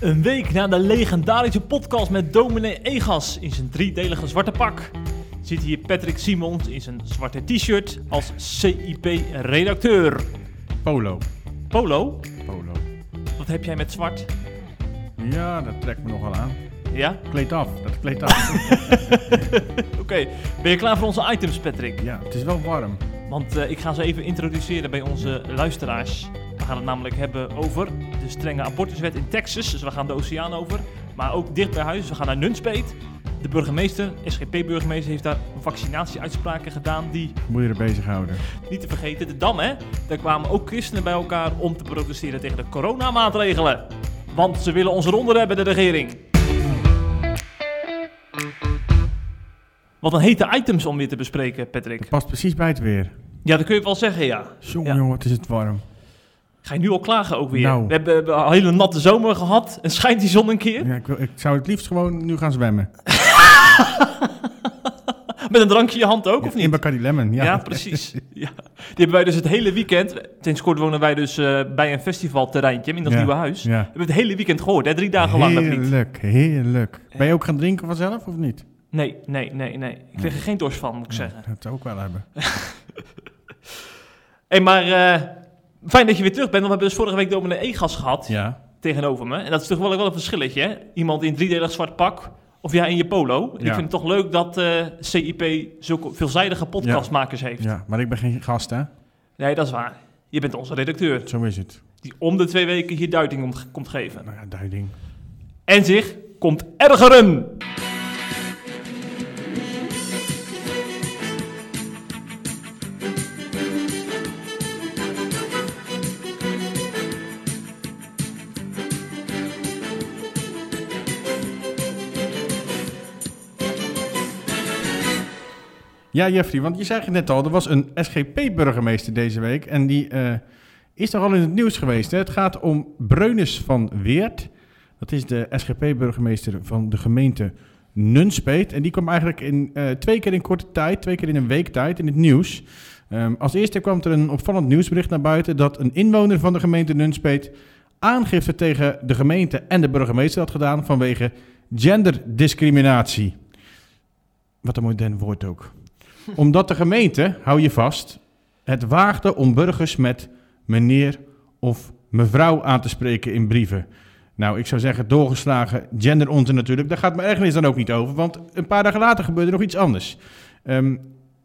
Een week na de legendarische podcast met dominee Egas in zijn driedelige zwarte pak zit hier Patrick Simons in zijn zwarte t-shirt als CIP-redacteur. Polo. Polo, Polo. wat heb jij met zwart? Ja, dat trekt me nogal aan. Ja? Kleed af, dat kleedt af. Oké, ben je klaar voor onze items, Patrick? ja, het is wel warm. Want eh, ik ga ze even introduceren bij onze luisteraars. We gaan het namelijk hebben over strenge abortuswet in Texas. Dus we gaan de oceaan over. Maar ook dicht bij huis. We gaan naar Nunspeet. De burgemeester, SGP-burgemeester, heeft daar vaccinatieuitspraken gedaan die, Moet je er bezighouden. niet te vergeten, de Dam hè. Daar kwamen ook christenen bij elkaar om te protesteren tegen de coronamaatregelen. Want ze willen ons eronder hebben, de regering. Wat een hete items om weer te bespreken, Patrick. Past precies bij het weer. Ja, dat kun je wel zeggen, ja. Jongen, Ja. jongen, wat is het warm. Ga je nu al klagen ook weer? Nou. We, hebben, we hebben een hele natte zomer gehad en schijnt die zon een keer. Ja, ik, wil- ik zou het liefst gewoon nu gaan zwemmen. Met een drankje in je hand ook, of In niet? Bacardi Lemon, ja. Ja, precies. Ja. Die hebben wij dus het hele weekend... Sinds kort wonen wij dus eh, bij een festivalterreintje in dat Ja, nieuwe huis. We hebben het hele weekend gehoord, hè? Drie dagen lang dat lied. Heerlijk, heerlijk. Ben je ook gaan drinken vanzelf of niet? Nee, nee, nee, nee. Ik kreeg er geen dorst van, moet ik zeggen. Dat zou ik wel hebben. Hé, maar eh, fijn dat je weer terug bent. Want we hebben dus vorige week dominee E-gas gehad Ja. tegenover me. En dat is toch wel, wel een verschilletje, hè? Iemand in driedelig zwart pak of jij in je polo. Ik Ja. vind het toch leuk dat eh, CIP zulke veelzijdige podcastmakers heeft. ja, maar ik ben geen gast, hè? Nee, dat is waar. Je bent onze redacteur, Zo is het. die om de twee weken hier duiding komt, komt geven. Nou ja, duiding. En zich komt ergeren. Ja, Jeffrey, want je zei het net al, er was een SGP-burgemeester deze week en die eh, is toch al in het nieuws geweest. Hè? Het gaat om Breunis van Weert. Dat is de SGP-burgemeester van de gemeente Nunspeet. En die kwam eigenlijk in, eh, twee keer in korte tijd, twee keer in een week tijd in het nieuws. Ehm, als eerste kwam er een opvallend nieuwsbericht naar buiten dat een inwoner van de gemeente Nunspeet aangifte tegen de gemeente en de burgemeester had gedaan vanwege genderdiscriminatie. Wat een modern woord ook. Omdat de gemeente, hou je vast, het waagde om burgers met meneer of mevrouw aan te spreken in brieven. Nou, ik zou zeggen, doorgeslagen genderonzin natuurlijk. Daar gaat mijn ergernis dan ook niet over, want een paar dagen later gebeurde nog iets anders. Ehm,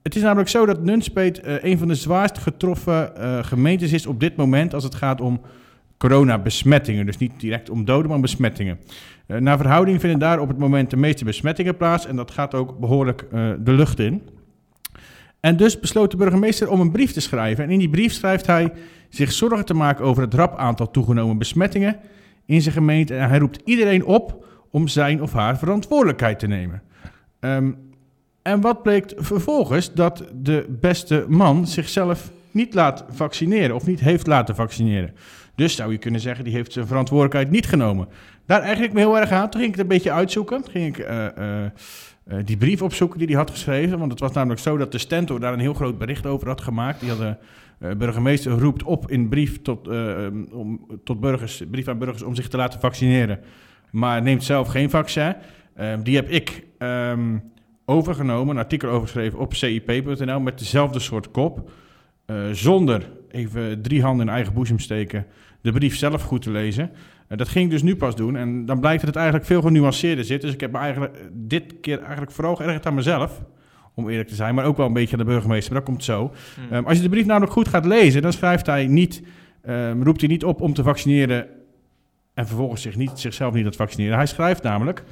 het is namelijk zo dat Nunspeet eh, een van de zwaarst getroffen eh, gemeentes is op dit moment als het gaat om coronabesmettingen. Dus niet direct om doden, maar om besmettingen. Eh, naar verhouding vinden daar op het moment de meeste besmettingen plaats en dat gaat ook behoorlijk eh, de lucht in. En dus besloot de burgemeester om een brief te schrijven. En in die brief schrijft hij zich zorgen te maken over het rap aantal toegenomen besmettingen in zijn gemeente. En hij roept iedereen op om zijn of haar verantwoordelijkheid te nemen. Ehm, en wat bleek vervolgens? Dat de beste man zichzelf niet laat vaccineren of niet heeft laten vaccineren. Dus zou je kunnen zeggen, die heeft zijn verantwoordelijkheid niet genomen. Daar eigenlijk me heel erg aan. Toen ging ik het een beetje uitzoeken. Ging ik eh, eh, eh, die brief opzoeken die hij had geschreven. Want het was namelijk zo dat de Stentor daar een heel groot bericht over had gemaakt. Die hadden eh, burgemeester roept op in brief tot, eh, om, tot burgers, brief aan burgers om zich te laten vaccineren. Maar neemt zelf geen vaccin. Ehm, die heb ik ehm, overgenomen, een artikel overgeschreven op cip.nl met dezelfde soort kop. Zonder even drie handen in eigen boezem steken, de brief zelf goed te lezen. Eh, dat ging ik dus nu pas doen. En dan blijkt dat het eigenlijk veel genuanceerder zit. Dus ik heb me eigenlijk eh, dit keer eigenlijk vooral geërgerd aan mezelf. Om eerlijk te zijn. Maar ook wel een beetje aan de burgemeester. Maar dat komt zo. Hm. Ehm, als je de brief namelijk goed gaat lezen, dan schrijft hij niet, ehm, roept hij niet op om te vaccineren en vervolgens zich niet, zichzelf niet laat vaccineren. Hij schrijft namelijk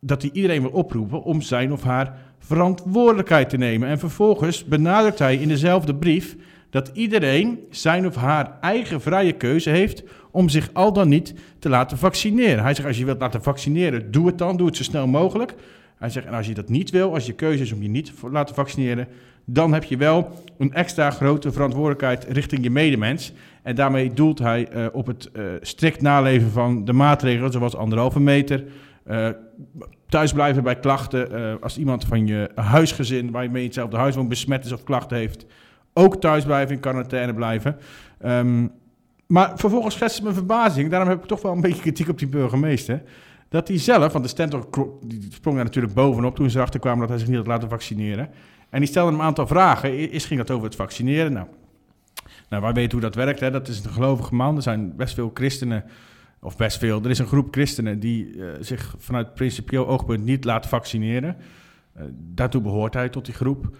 dat hij iedereen wil oproepen om zijn of haar verantwoordelijkheid te nemen. En vervolgens benadrukt hij in dezelfde brief dat iedereen zijn of haar eigen vrije keuze heeft om zich al dan niet te laten vaccineren. Hij zegt, als je wilt laten vaccineren, doe het dan, doe het zo snel mogelijk. Hij zegt, en als je dat niet wil, als je keuze is om je niet te laten vaccineren, dan heb je wel een extra grote verantwoordelijkheid richting je medemens. En daarmee doelt hij eh, op het eh, strikt naleven van de maatregelen, zoals anderhalve meter, eh thuisblijven bij klachten. als iemand van je huisgezin, waar je mee in hetzelfde huis woont, besmet is of klachten heeft, ook thuisblijven, in quarantaine blijven. Ehm, maar vervolgens schetst mijn verbazing, daarom heb ik toch wel een beetje kritiek op die burgemeester. Dat hij zelf, want de stentor die sprong daar natuurlijk bovenop toen ze erachter kwamen dat hij zich niet had laten vaccineren. En die stelde een aantal vragen. Is, ging dat over het vaccineren? Nou, nou wij weten hoe dat werkt. Hè? Dat is een gelovige man. Er zijn best veel christenen, of best veel. Er is een groep christenen die eh, zich vanuit principieel oogpunt niet laat vaccineren. Eh, daartoe behoort hij tot die groep.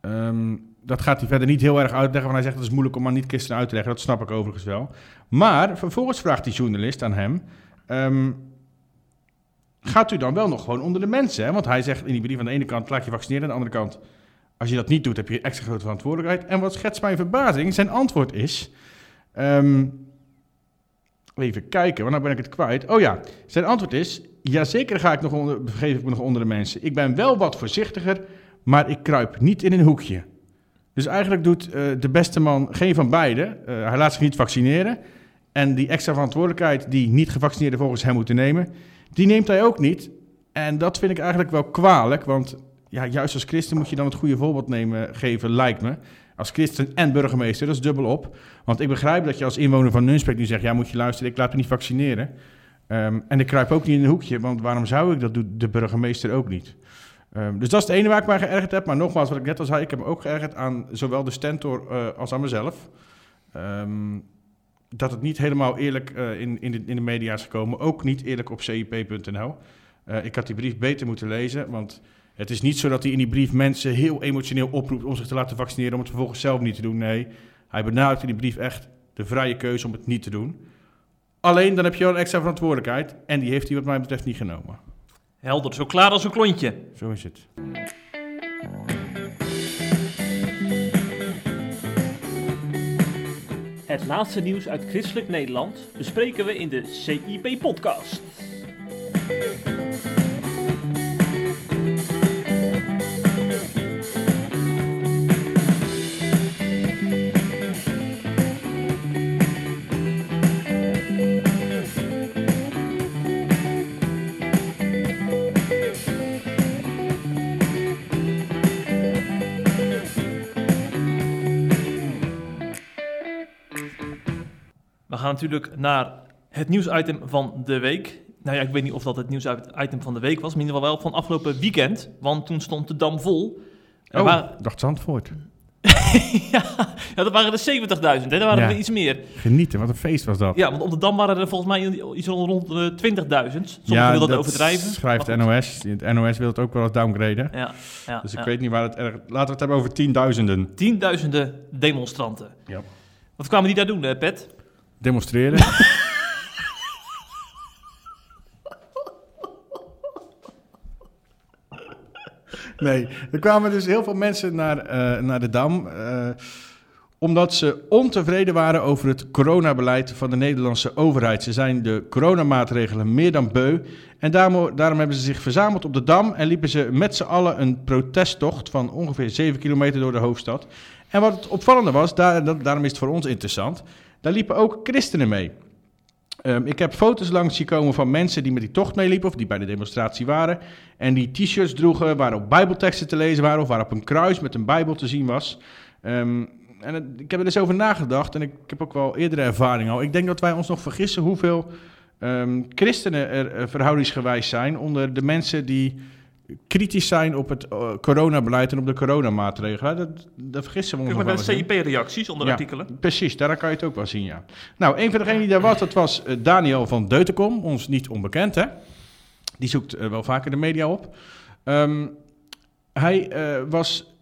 Ehm, dat gaat hij verder niet heel erg uitleggen, want hij zegt dat het is moeilijk om aan niet-christenen uit te leggen. Dat snap ik overigens wel. Maar vervolgens vraagt die journalist aan hem... ehm, gaat u dan wel nog gewoon onder de mensen? Hè? Want hij zegt in die brief aan de ene kant laat je vaccineren, aan de andere kant... als je dat niet doet, heb je extra grote verantwoordelijkheid. En wat schetst mijn verbazing? Zijn antwoord is... ehm, even kijken, want nou ben ik het kwijt. Oh ja, zijn antwoord is... Jazeker ga ik nog onder, begeef ik me nog onder de mensen. Ik ben wel wat voorzichtiger, maar ik kruip niet in een hoekje. Dus eigenlijk doet eh, de beste man geen van beide. Eh, hij laat zich niet vaccineren. En die extra verantwoordelijkheid die niet gevaccineerden volgens hem moeten nemen, die neemt hij ook niet. En dat vind ik eigenlijk wel kwalijk, want ja, juist als christen moet je dan het goede voorbeeld nemen, geven, lijkt me. Als christen en burgemeester, dat is dubbel op. Want ik begrijp dat je als inwoner van Nunspeet nu zegt, ja moet je luisteren, ik laat me niet vaccineren. Ehm, en ik kruip ook niet in een hoekje, want waarom zou ik dat doen? De burgemeester ook niet. Ehm, dus dat is het ene waar ik mij geërgerd heb. Maar nogmaals, wat ik net al zei, ik heb me ook geërgerd aan zowel de stentor eh, als aan mezelf. Ehm, dat het niet helemaal eerlijk eh, in, in, de, in de media is gekomen. Ook niet eerlijk op cip.nl. Eh, ik had die brief beter moeten lezen, want het is niet zo dat hij in die brief mensen heel emotioneel oproept om zich te laten vaccineren, om het vervolgens zelf niet te doen. Nee, hij benadrukt in die brief echt de vrije keuze om het niet te doen. Alleen dan heb je wel een extra verantwoordelijkheid en die heeft hij wat mij betreft niet genomen. Helder, zo klaar als een klontje. Zo is het. Het laatste nieuws uit christelijk Nederland bespreken we in de CIP-podcast. Gaan natuurlijk naar het nieuwsitem van de week. Nou ja, ik weet niet of dat het nieuwsitem van de week was, maar in ieder geval wel van afgelopen weekend. Want toen stond de dam vol. Er Oh, waren- dacht Zandvoort. ja, ja, dat waren er 70.000, hè? Daar waren Ja. er iets meer. Genieten, wat een feest was dat. Ja, want op de dam waren er volgens mij iets rond de 20.000. Sommigen wilden het overdrijven. schrijft de. NOS. Het NOS wil het ook wel eens downgraden. Ja, ja, Dus ik ja. weet niet waar het erg... Laten we het hebben over tienduizenden. Tienduizenden demonstranten. Ja. Wat kwamen die daar doen, eh, Pet? Demonstreren. nee, er kwamen dus heel veel mensen naar, eh, naar de Dam... eh, omdat ze ontevreden waren over het coronabeleid van de Nederlandse overheid. Ze zijn de coronamaatregelen meer dan beu. En daarom, daarom hebben ze zich verzameld op de Dam en liepen ze met z'n allen een protesttocht van ongeveer 7 kilometer door de hoofdstad. En wat het opvallende was, daar, daarom is het voor ons interessant, daar liepen ook christenen mee. Ehm, ik heb foto's langs zien komen van mensen die met die tocht meeliepen of die bij de demonstratie waren. En die t-shirts droegen waarop bijbelteksten te lezen waren of waarop een kruis met een bijbel te zien was. Ehm, en ik heb er eens over nagedacht en ik, heb ook wel eerdere ervaring al. Ik denk dat wij ons nog vergissen hoeveel ehm, christenen er eh, verhoudingsgewijs zijn onder de mensen die kritisch zijn op het eh, coronabeleid en op de coronamaatregelen. Dat, dat vergissen we ons Kijk nog maar wel. CIP-reacties onder Ja. artikelen. Precies, daar kan je het ook wel zien, ja. Nou, een van degenen die daar was, dat was eh, Daniel van Deutenkom, ons niet onbekend, hè. Die zoekt eh, wel vaker de media op. Ehm, hij was,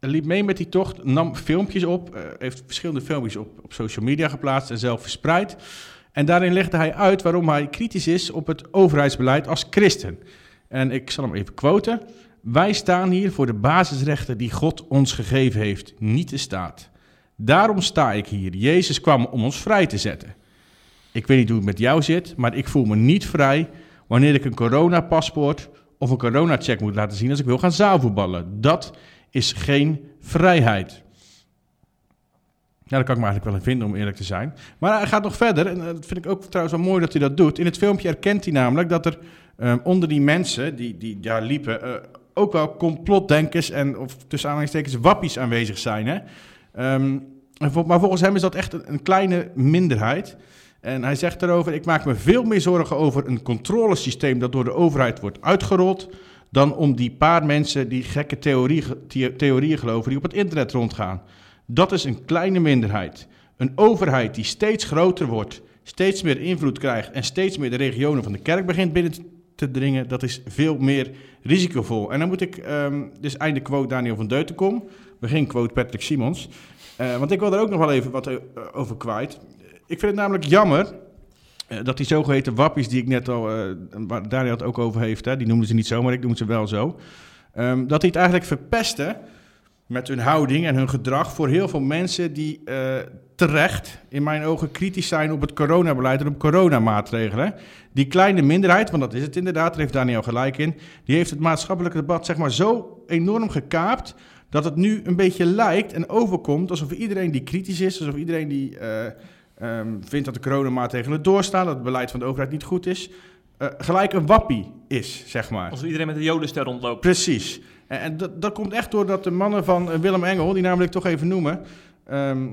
liep mee met die tocht, nam filmpjes op, heeft verschillende filmpjes op, op social media geplaatst en zelf verspreid. En daarin legde hij uit waarom hij kritisch is op het overheidsbeleid als christen. En ik zal hem even quoten. Wij staan hier voor de basisrechten die God ons gegeven heeft, niet de staat. Daarom sta ik hier. Jezus kwam om ons vrij te zetten. Ik weet niet hoe het met jou zit, maar ik voel me niet vrij wanneer ik een coronapaspoort of een coronacheck moet laten zien als ik wil gaan zaalvoetballen. Dat is geen vrijheid. Ja, daar kan ik me eigenlijk wel in vinden, om eerlijk te zijn. Maar hij gaat nog verder, en eh, dat vind ik ook trouwens wel mooi dat hij dat doet. In het filmpje erkent hij namelijk dat er eh, onder die mensen die, die daar liepen... eh, ook wel complotdenkers en, of tussen aanhalingstekens, wappies aanwezig zijn. Hè? Ehm, maar volgens hem is dat echt een, kleine minderheid. En hij zegt erover: Ik maak me veel meer zorgen over een controlesysteem dat door de overheid wordt uitgerold. dan om die paar mensen die gekke theorie, the- theorieën geloven die op het internet rondgaan. Dat is een kleine minderheid. Een overheid die steeds groter wordt, steeds meer invloed krijgt en steeds meer de regionen van de kerk begint binnen te dringen, dat is veel meer risicovol. En dan moet ik, ehm, dus einde quote Daniel van Deutenkom, begin quote Patrick Simons. Eh, want ik wil er ook nog wel even wat eh, over kwijt. Ik vind het namelijk jammer eh, dat die zogeheten wappies die ik net al, waar Daniel het ook over heeft, hè, die noemden ze niet zo, maar ik noem ze wel zo. ehm, dat die het eigenlijk verpesten met hun houding en hun gedrag voor heel veel mensen die eh, terecht, in mijn ogen, kritisch zijn op het coronabeleid en op coronamaatregelen. Die kleine minderheid, want dat is het inderdaad, daar heeft Daniel gelijk in, die heeft het maatschappelijke debat zeg maar zo enorm gekaapt dat het nu een beetje lijkt en overkomt alsof iedereen die kritisch is, alsof iedereen die eh, ehm, vindt dat de coronamaatregelen doorstaan, dat het beleid van de overheid niet goed is, eh, gelijk een wappie is, zeg maar. Als iedereen met een jodenster rondloopt. Precies. En, dat, dat komt echt doordat de mannen van eh, Willem Engel, die ik toch even noemen, ehm,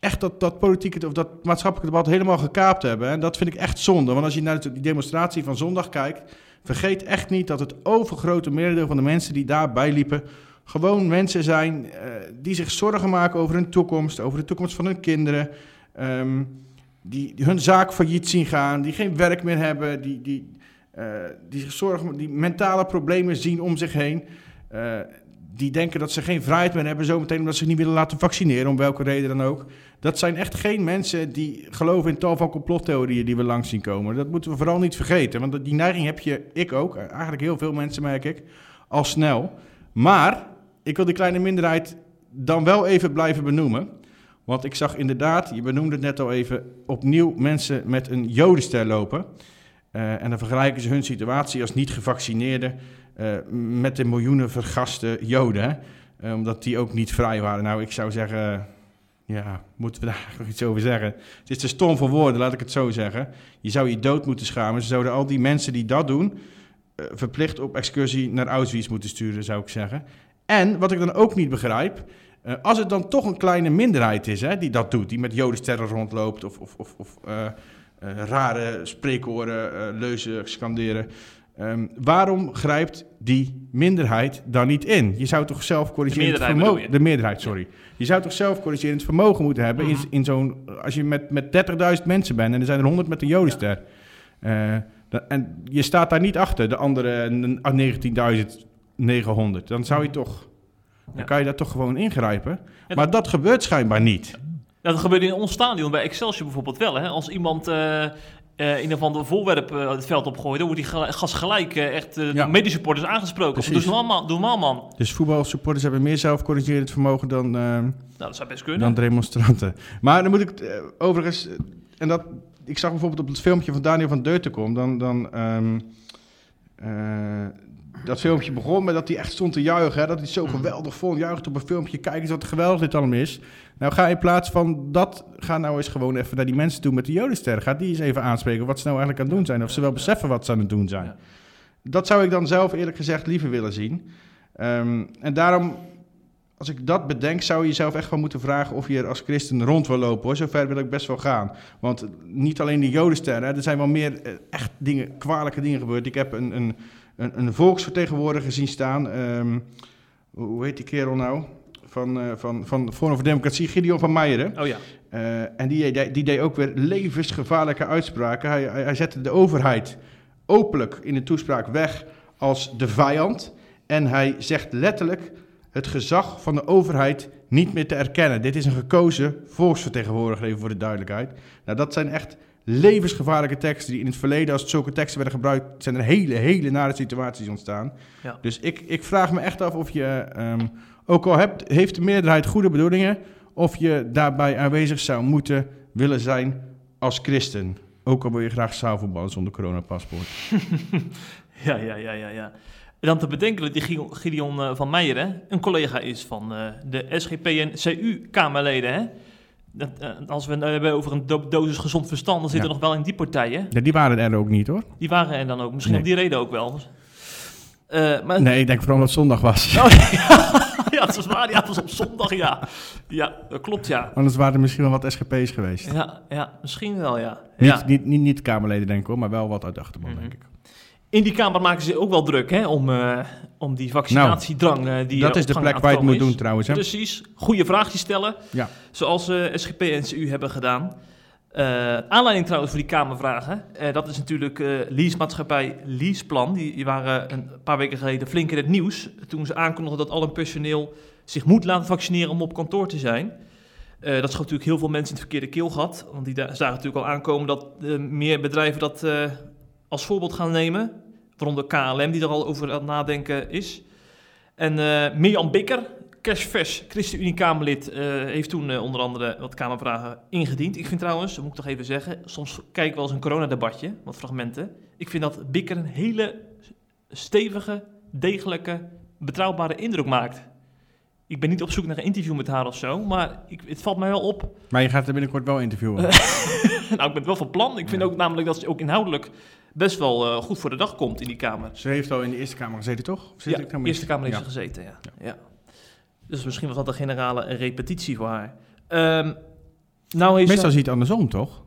echt dat, dat politieke of dat maatschappelijke debat helemaal gekaapt hebben. En dat vind ik echt zonde. Want als je naar die demonstratie van zondag kijkt, vergeet echt niet dat het overgrote merendeel van de mensen die daarbij liepen, gewoon mensen zijn eh, die zich zorgen maken over hun toekomst, over de toekomst van hun kinderen. ehm, die, die hun zaak failliet zien gaan, die geen werk meer hebben, die, die, die zich zorgen, die mentale problemen zien om zich heen. eh, die denken dat ze geen vrijheid meer hebben, zometeen omdat ze niet willen laten vaccineren, om welke reden dan ook. Dat zijn echt geen mensen die geloven in tal van complottheorieën die we langs zien komen. Dat moeten we vooral niet vergeten, want die neiging heb je, ik ook, eigenlijk heel veel mensen merk ik, al snel. Maar ik wil die kleine minderheid dan wel even blijven benoemen. Want ik zag inderdaad, je benoemde het net al even, opnieuw mensen met een jodenster lopen. Eh, en dan vergelijken ze hun situatie als niet-gevaccineerden eh, met de miljoenen vergaste joden. Eh, omdat die ook niet vrij waren. Nou, ik zou zeggen, ja, moeten we daar nog iets over zeggen? Het is te stom voor woorden, laat ik het zo zeggen. Je zou je dood moeten schamen. Ze zouden al die mensen die dat doen, verplicht op excursie naar Auschwitz moeten sturen, zou ik zeggen. En wat ik dan ook niet begrijp, als het dan toch een kleine minderheid is hè, die dat doet, die met jodensterren rondloopt of, of, of, of rare spreekwoorden, eh, leuzen scanderen. ehm, waarom grijpt die minderheid dan niet in? Je zou toch zelf corrigerend vermogen... De meerderheid, sorry. Je zou toch zelf corrigerend vermogen moeten hebben in, Mhm. in zo'n... Als je met, met 30.000 mensen bent en er zijn er 100 met een jodenster. Eh, da- en je staat daar niet achter, de andere n- 19.900. Dan zou je toch... Ja. Dan kan je daar toch gewoon ingrijpen. Ja, Maar dat gebeurt schijnbaar niet. Dat gebeurt in ons stadion bij Excelsior bijvoorbeeld wel. Hè? Als iemand eh eh een of ander voorwerp eh, het veld opgooit, dan wordt die gast gelijk echt Ja. door medesupporters aangesproken. Doe normaal, man. Doe normaal, man. Dus voetbalsupporters hebben meer zelfcorrigerend vermogen dan, Nou, dat zou best kunnen. dan demonstranten. Maar dan moet ik overigens... en dat, ik zag bijvoorbeeld op het filmpje van Daniel van Deutenkom... Dan, dan, ehm, eh, dat filmpje begon met dat hij echt stond te juichen. Hè, dat hij het zo Mhm. geweldig vond. Juicht op een filmpje. Kijk eens wat geweldig dit allemaal is. Nou, ga in plaats van dat... Ga nou eens gewoon even naar die mensen toe met de jodenster. Ga die eens even aanspreken wat ze nou eigenlijk aan het doen zijn. Of ze wel beseffen wat ze aan het doen zijn. Dat zou ik dan zelf eerlijk gezegd liever willen zien. Ehm, en daarom, als ik dat bedenk, zou je jezelf echt wel moeten vragen of je er als christen rond wil lopen. Hoor. Zover wil ik best wel gaan. Want niet alleen die jodensterren, er zijn wel meer eh, echt dingen, kwalijke dingen gebeurd. Ik heb een, een, een, een volksvertegenwoordiger zien staan. Ehm, hoe heet die kerel nou? Van, eh van, van Forum voor Democratie, Gideon van Meijeren. Oh ja. Eh, en die, die, die deed ook weer levensgevaarlijke uitspraken. Hij, hij, hij zette de overheid openlijk in de toespraak weg als de vijand. En hij zegt letterlijk het gezag van de overheid niet meer te erkennen. Dit is een gekozen volksvertegenwoordiger, even voor de duidelijkheid. Nou, dat zijn echt levensgevaarlijke teksten die in het verleden, als zulke teksten werden gebruikt, zijn er hele, hele nare situaties ontstaan. Ja. Dus ik, ik vraag me echt af of je, ehm, ook al hebt, heeft de meerderheid goede bedoelingen, of je daarbij aanwezig zou moeten willen zijn als christen. Ook al wil je graag zaalvoetballen zonder coronapaspoort. Ja, ja, ja, ja, ja. En dan te bedenken dat die Gideon- eh, van Meijeren een collega is van eh, de SGP als we het hebben over een do- dosis gezond verstand, dan zitten we nog wel in die partijen. Ja, die waren er ook niet hoor. Die waren er dan ook. Misschien Nee. om die reden ook wel. Eh, maar, Nee, ik denk vooral dat het zondag was. Oh, ja, het waren ja, het was op zondag, ja. Ja, dat klopt, ja. Anders waren er misschien wel wat SGP's geweest. Ja, ja misschien wel, ja. Niet, ja. niet, niet, niet Kamerleden, denk ik hoor, maar wel wat uit de achterban, Mhm. denk ik. In die Kamer maken ze ook wel druk hè, om, eh, om die vaccinatiedrang eh, die dat is de plek waar je het moet doen trouwens. Hè? Precies. Goede vraagjes stellen. Ja. Zoals eh, SGP en CU hebben gedaan. Aanleiding trouwens voor die Kamervragen. dat is natuurlijk leasemaatschappij Leaseplan. Die, die waren een paar weken geleden flink in het nieuws. Toen ze aankondigden dat al hun personeel zich moet laten vaccineren om op kantoor te zijn. Dat schoot natuurlijk heel veel mensen in het verkeerde keelgat. Want die zagen natuurlijk al aankomen dat meer bedrijven dat als voorbeeld gaan nemen. Waaronder KLM, die er al over aan het nadenken is. En eh Mirjam Bikker, cashvers ChristenUnie-Kamerlid, eh, heeft toen eh, onder andere wat Kamervragen ingediend. Ik vind trouwens, dat moet ik toch even zeggen, soms kijk ik wel eens een coronadebatje, wat fragmenten. Ik vind dat Bikker een hele stevige, degelijke, betrouwbare indruk maakt. Ik ben niet op zoek naar een interview met haar of zo, maar ik, het valt mij wel op. Maar je gaat er binnenkort wel interviewen. nou, ik ben het wel van plan. Ik vind ook namelijk dat ze ook inhoudelijk best wel eh, goed voor de dag komt in die Kamer. Ze heeft al in de Eerste Kamer gezeten, toch? Of Ja, nou de Eerste? Kamer heeft ze gezeten, ja. ja. Dus misschien was dat een generale repetitie voor haar. Ehm, nou heeft Meestal ze, zie je het andersom, toch?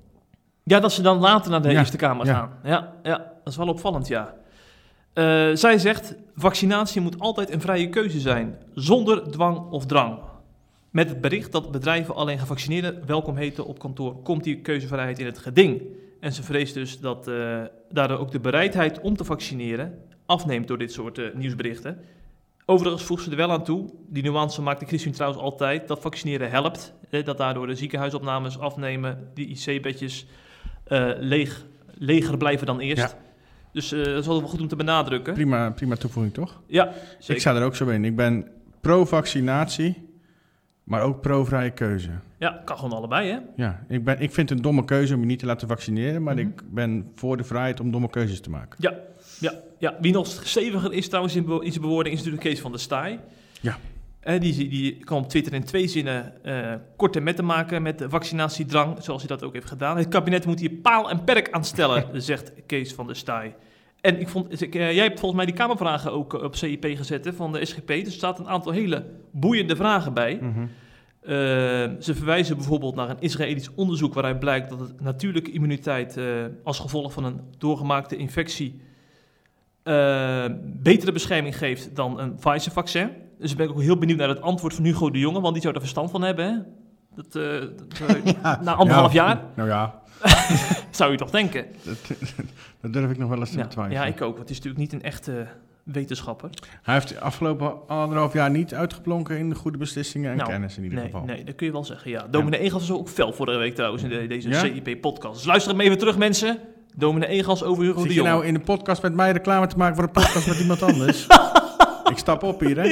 ja, dat ze dan later naar de Ja, Eerste Kamer ja. gaan. Ja, ja, dat is wel opvallend, ja. Eh, zij zegt, vaccinatie moet altijd een vrije keuze zijn, zonder dwang of drang. Met het bericht dat bedrijven alleen gevaccineerden welkom heten op kantoor, komt die keuzevrijheid in het geding. En ze vreest dus dat eh, daardoor ook de bereidheid om te vaccineren afneemt door dit soort eh, nieuwsberichten. Overigens voegt ze er wel aan toe, die nuance maakt de ChristenUnie trouwens altijd, dat vaccineren helpt. Dat daardoor de ziekenhuisopnames afnemen, die IC-bedjes eh, leeg, leger blijven dan eerst. Ja. Dus dat is wel goed om te benadrukken. Prima, prima toevoeging, toch? Ja, zeker. Ik sta er ook zo in. Ik ben pro-vaccinatie, maar ook pro-vrije keuze. Ja, kan gewoon allebei, hè? Ja, ik, ben, ik vind het een domme keuze om je niet te laten vaccineren, maar Mhm. ik ben voor de vrijheid om domme keuzes te maken. Ja, ja, ja. Wie nog steviger is trouwens in, be- in zijn bewoording is natuurlijk Kees van der Staaij. Ja. Eh, die, die kan op Twitter in twee zinnen kort en met te maken met de vaccinatiedrang, zoals hij dat ook heeft gedaan. Het kabinet moet hier paal en perk aan stellen, zegt Kees van der Staaij. En ik vond, dus ik, eh, jij hebt volgens mij die Kamervragen ook eh, op CIP gezet hè, van de SGP. Er staat een aantal hele boeiende vragen bij. Mhm. Eh, ze verwijzen bijvoorbeeld naar een Israëlisch onderzoek waaruit blijkt dat het natuurlijke immuniteit eh, als gevolg van een doorgemaakte infectie eh, betere bescherming geeft dan een Pfizer-vaccin. Dus ik ben ook heel benieuwd naar het antwoord van Hugo de Jonge, want die zou er verstand van hebben. Hè? Dat, eh, dat, eh, na anderhalf Ja, jaar Nou ja, zou je toch denken. dat, dat durf ik nog wel eens te Ja, betwijfelen. ja, ik ook. Want het is natuurlijk niet een echte wetenschapper. Hij heeft de afgelopen anderhalf jaar niet uitgeplonken in de goede beslissingen en Nou, kennis in ieder Nee, geval. nee, dat kun je wel zeggen. Ja. Dominee Egels was ook fel vorige week trouwens in de- deze Ja? CIP-podcast. Dus luister hem even terug, mensen. Dominee Egels over Hugo Zit je nou in de podcast met mij reclame te maken voor een podcast met iemand anders? ik stap op hier, hè?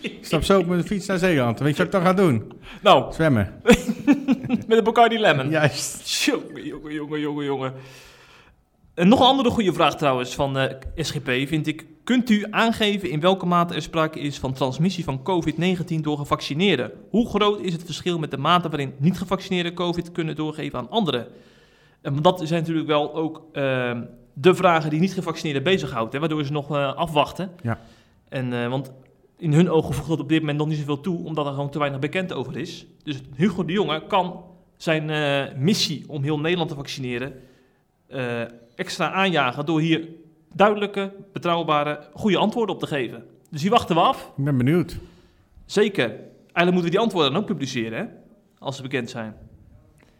Ik stap zo op mijn fiets naar Zeeland. Weet je wat ik dan ga doen? Nou, Zwemmen. met een Bacardi Lemon. Juist. Jongen, jongen, jongen, jongen, jongen. En nog een andere goede vraag trouwens van eh, SGP vind ik. Kunt u aangeven in welke mate er sprake is van transmissie van COVID-19 door gevaccineerden? Hoe groot is het verschil met de mate waarin niet-gevaccineerden COVID kunnen doorgeven aan anderen? En want dat zijn natuurlijk wel ook ehm, de vragen die niet-gevaccineerden bezighoudt, hè, waardoor ze nog eh, afwachten. Ja. En, eh, want in hun ogen voegt dat op dit moment nog niet zoveel toe, omdat er gewoon te weinig bekend over is. Dus Hugo de Jonge kan zijn eh, missie om heel Nederland te vaccineren eh, extra aanjagen door hier duidelijke, betrouwbare, goede antwoorden op te geven. Dus die wachten we af. Ik ben benieuwd. Zeker. Eigenlijk moeten we die antwoorden dan ook publiceren, hè? als ze bekend zijn.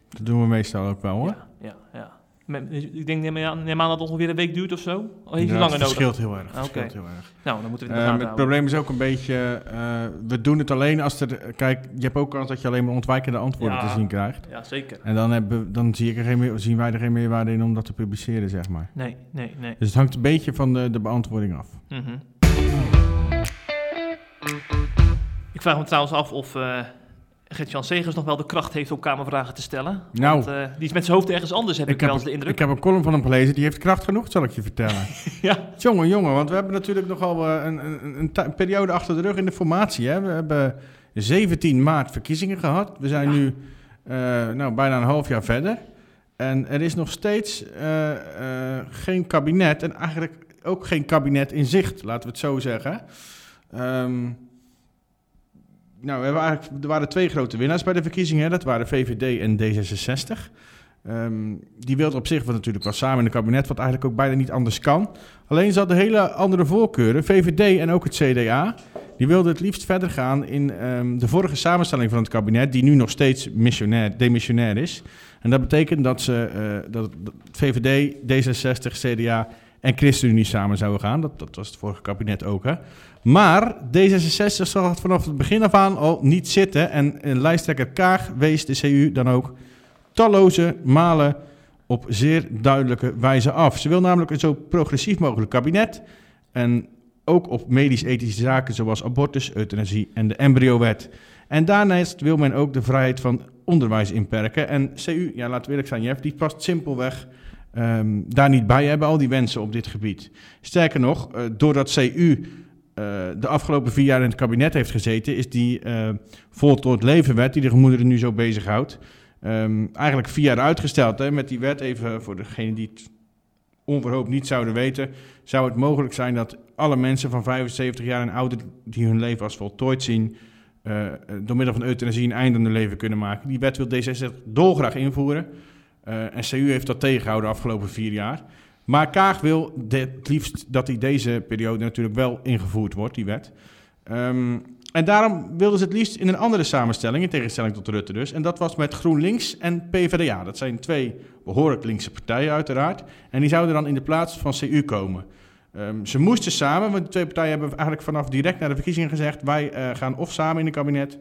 Dat doen we meestal ook wel, hoor. Ja, ja, ja. Ik denk, neem aan, neem aan dat het ongeveer een week duurt of zo. Of heeft het Inderdaad, langer het nodig? verschilt heel erg. Het Ah, verschilt heel erg. Nou, dan moeten we het Eh, het probleem is ook een beetje, eh, we doen het alleen als er, kijk, je hebt ook kans dat je alleen maar ontwijkende antwoorden Ja. te zien krijgt. Ja, zeker. En dan, hebben, dan zie ik er geen, meer- zien wij er geen meerwaarde in om dat te publiceren, zeg maar. Nee, nee, nee. Dus het hangt een beetje van de, de beantwoording af. Mhm. Ik vraag me trouwens af of eh Gert-Jan Segers nog wel de kracht heeft om Kamervragen te stellen. Nou. Want, eh, die is met zijn hoofd ergens anders, heb ik, Ik wel eens de indruk. ik heb een column van hem gelezen, die heeft kracht genoeg, zal ik je vertellen. Ja. Jongen, jongen, want we hebben natuurlijk nogal eh, een, een, een, periode achter de rug in de formatie. Hè? We hebben 17 maart verkiezingen gehad. We zijn Ja. nu eh, nou, bijna een half jaar verder. En er is nog steeds geen kabinet en eigenlijk ook geen kabinet in zicht, laten we het zo zeggen. Ehm, nou, hebben eigenlijk, er waren twee grote winnaars bij de verkiezingen. Dat waren VVD en D66. Ehm, die wilden op zich wel natuurlijk wel samen in het kabinet, wat eigenlijk ook bijna niet anders kan. Alleen ze hadden hele andere voorkeuren. VVD en ook het CDA, die wilden het liefst verder gaan in ehm, de vorige samenstelling van het kabinet, die nu nog steeds missionair, demissionair is. En dat betekent dat, ze, dat, dat VVD, D66, CDA en ChristenUnie samen zouden gaan. Dat, dat was het vorige kabinet ook, hè. Maar D66 zag het vanaf het begin af aan al niet zitten. En lijsttrekker Kaag wees de CU dan ook talloze malen op zeer duidelijke wijze af. Ze wil namelijk een zo progressief mogelijk kabinet. En ook op medisch-ethische zaken zoals abortus, euthanasie en de embryowet. En daarnaast wil men ook de vrijheid van onderwijs inperken. En CU, ja, laten we eerlijk zijn, Jeff, die past simpelweg um, daar niet bij hebben, al die wensen op dit gebied. Sterker nog, uh, doordat CU de afgelopen vier jaar in het kabinet heeft gezeten, is die uh, voltooid levenwet, die de gemoederen nu zo bezighoudt, um, eigenlijk vier jaar uitgesteld. Hè, met die wet, even voor degene die het onverhoopt niet zouden weten, zou het mogelijk zijn dat alle mensen van 75 jaar en ouder die hun leven als voltooid zien, uh, door middel van euthanasie een einde aan hun leven kunnen maken. Die wet wil D66 dolgraag invoeren. En CU heeft dat tegengehouden de afgelopen vier jaar. Maar Kaag wil het liefst dat die deze periode natuurlijk wel ingevoerd wordt, die wet. Um, en daarom wilden ze het liefst in een andere samenstelling, in tegenstelling tot Rutte dus. En dat was met GroenLinks en PvdA. Dat zijn twee behoorlijk linkse partijen uiteraard. En die zouden dan in de plaats van CU komen. Um, ze moesten samen, want de twee partijen hebben eigenlijk vanaf direct na de verkiezingen gezegd... wij uh, gaan of samen in een kabinet,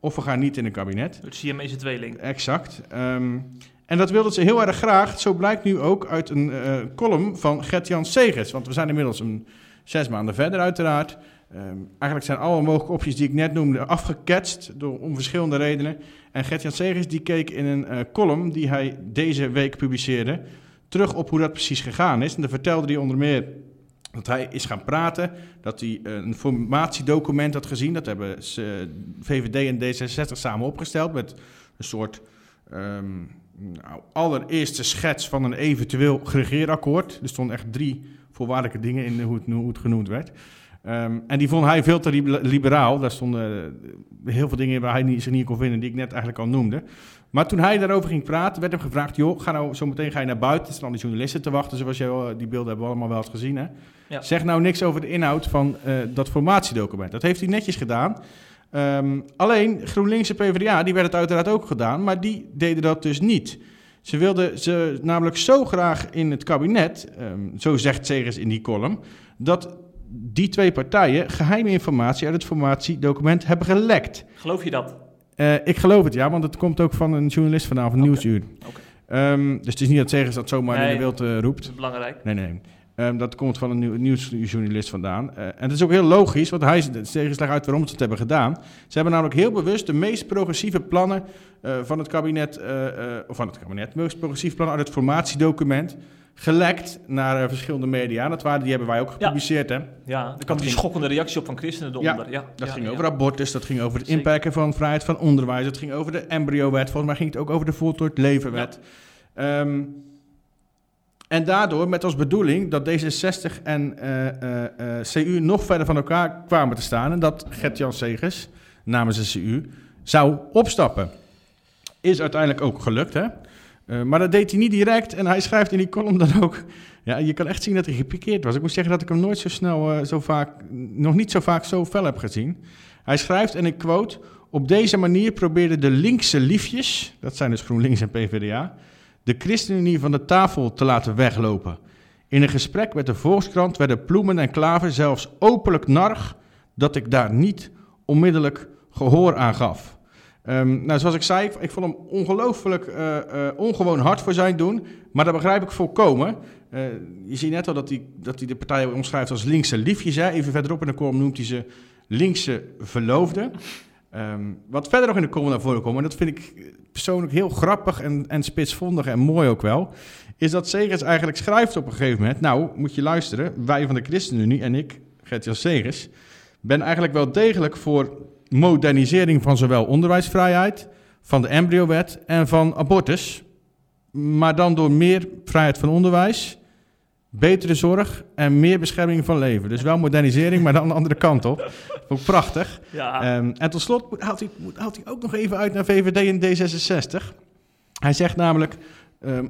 of we gaan niet in een kabinet. Het Siamese tweeling. Exact. Um, en dat wilden ze heel erg graag. Zo blijkt nu ook uit een uh, column van Gert-Jan Segers. Want we zijn inmiddels een zes maanden verder uiteraard... Um, eigenlijk zijn alle mogelijke opties die ik net noemde afgeketst door, om verschillende redenen. En Gert-Jan Segers die keek in een uh, column die hij deze week publiceerde terug op hoe dat precies gegaan is. En dan vertelde hij onder meer dat hij is gaan praten, dat hij uh, een formatiedocument had gezien. Dat hebben VVD en D66 samen opgesteld met een soort um, nou, allereerste schets van een eventueel regeerakkoord. Er stonden echt drie voorwaardelijke dingen in hoe het, hoe het genoemd werd. Um, en die vond hij veel te liberaal. Daar stonden heel veel dingen waar hij niet, zich niet kon vinden, die ik net eigenlijk al noemde. Maar toen hij daarover ging praten, werd hem gevraagd: joh, ga nou zo meteen ga je naar buiten. Er staan die journalisten te wachten, zoals je die beelden hebben we allemaal wel eens gezien. Hè? Ja. Zeg nou niks over de inhoud van uh, dat formatiedocument. Dat heeft hij netjes gedaan. Um, alleen GroenLinks en PvdA, die werd het uiteraard ook gedaan, maar die deden dat dus niet. Ze wilden ze namelijk zo graag in het kabinet, um, zo zegt Segers in die column, dat die twee partijen geheime informatie uit het formatiedocument hebben gelekt. Geloof je dat? Uh, ik geloof het, ja, want het komt ook van een journalist vanavond, okay. Nieuwsuur. Okay. Um, dus het is niet dat Segers dat zomaar nee, in de wild uh, roept. Dat is belangrijk. Nee, nee. Um, dat komt van een nieuw, nieuwsjournalist vandaan. Uh, en het is ook heel logisch, want hij legt uit waarom ze het hebben gedaan. Ze hebben namelijk heel bewust de meest progressieve plannen uh, van het kabinet, uh, of van het kabinet, de meest progressieve plannen uit het formatiedocument gelekt naar uh, verschillende media. Dat waren, die hebben wij ook gepubliceerd, ja. hè? Ja, er kwam die schokkende reactie op van christenen eronder. Ja, ja dat ja, ging over abortus, dat ging over het Zeker. inperken van vrijheid van onderwijs, dat ging over de embryo-wet, volgens mij ging het ook over de voltooid levenwet. Ja. Um, en daardoor met als bedoeling dat D66 en uh, uh, uh, CU nog verder van elkaar kwamen te staan en dat Gert-Jan Segers namens de CU zou opstappen. Is uiteindelijk ook gelukt, hè? Maar dat deed hij niet direct. En hij schrijft in die column dan ook. Ja, je kan echt zien dat hij gepikeerd was. Ik moet zeggen dat ik hem nooit zo snel, zo vaak, nog niet zo vaak zo fel heb gezien. Hij schrijft, en ik quote. Op deze manier probeerden de linkse liefjes, dat zijn dus GroenLinks en PvdA, de ChristenUnie van de tafel te laten weglopen. In een gesprek met de Volkskrant werden Ploemen en Klaver zelfs openlijk narg dat ik daar niet onmiddellijk gehoor aan gaf. Um, nou, zoals ik zei, ik, vond hem ongelooflijk uh, uh, ongewoon hard voor zijn doen. Maar dat begrijp ik volkomen. Uh, je ziet net al dat hij, dat hij de partij omschrijft als linkse liefjes. Hè? Even verderop in de column noemt hij ze linkse verloofden. Um, wat verder nog in de column naar voren komt, en dat vind ik persoonlijk heel grappig en, en spitsvondig en mooi ook wel, is dat Segers eigenlijk schrijft op een gegeven moment, nou, moet je luisteren, wij van de ChristenUnie en ik, Gert-Jan ben eigenlijk wel degelijk voor modernisering van zowel onderwijsvrijheid, van de embryowet en van abortus. Maar dan door meer vrijheid van onderwijs, betere zorg en meer bescherming van leven. Dus wel modernisering, maar dan de andere kant op. Ook prachtig. Ja, Ehm, en tot slot haalt hij, haalt hij ook nog even uit naar VVD en D66. Hij zegt namelijk, ehm,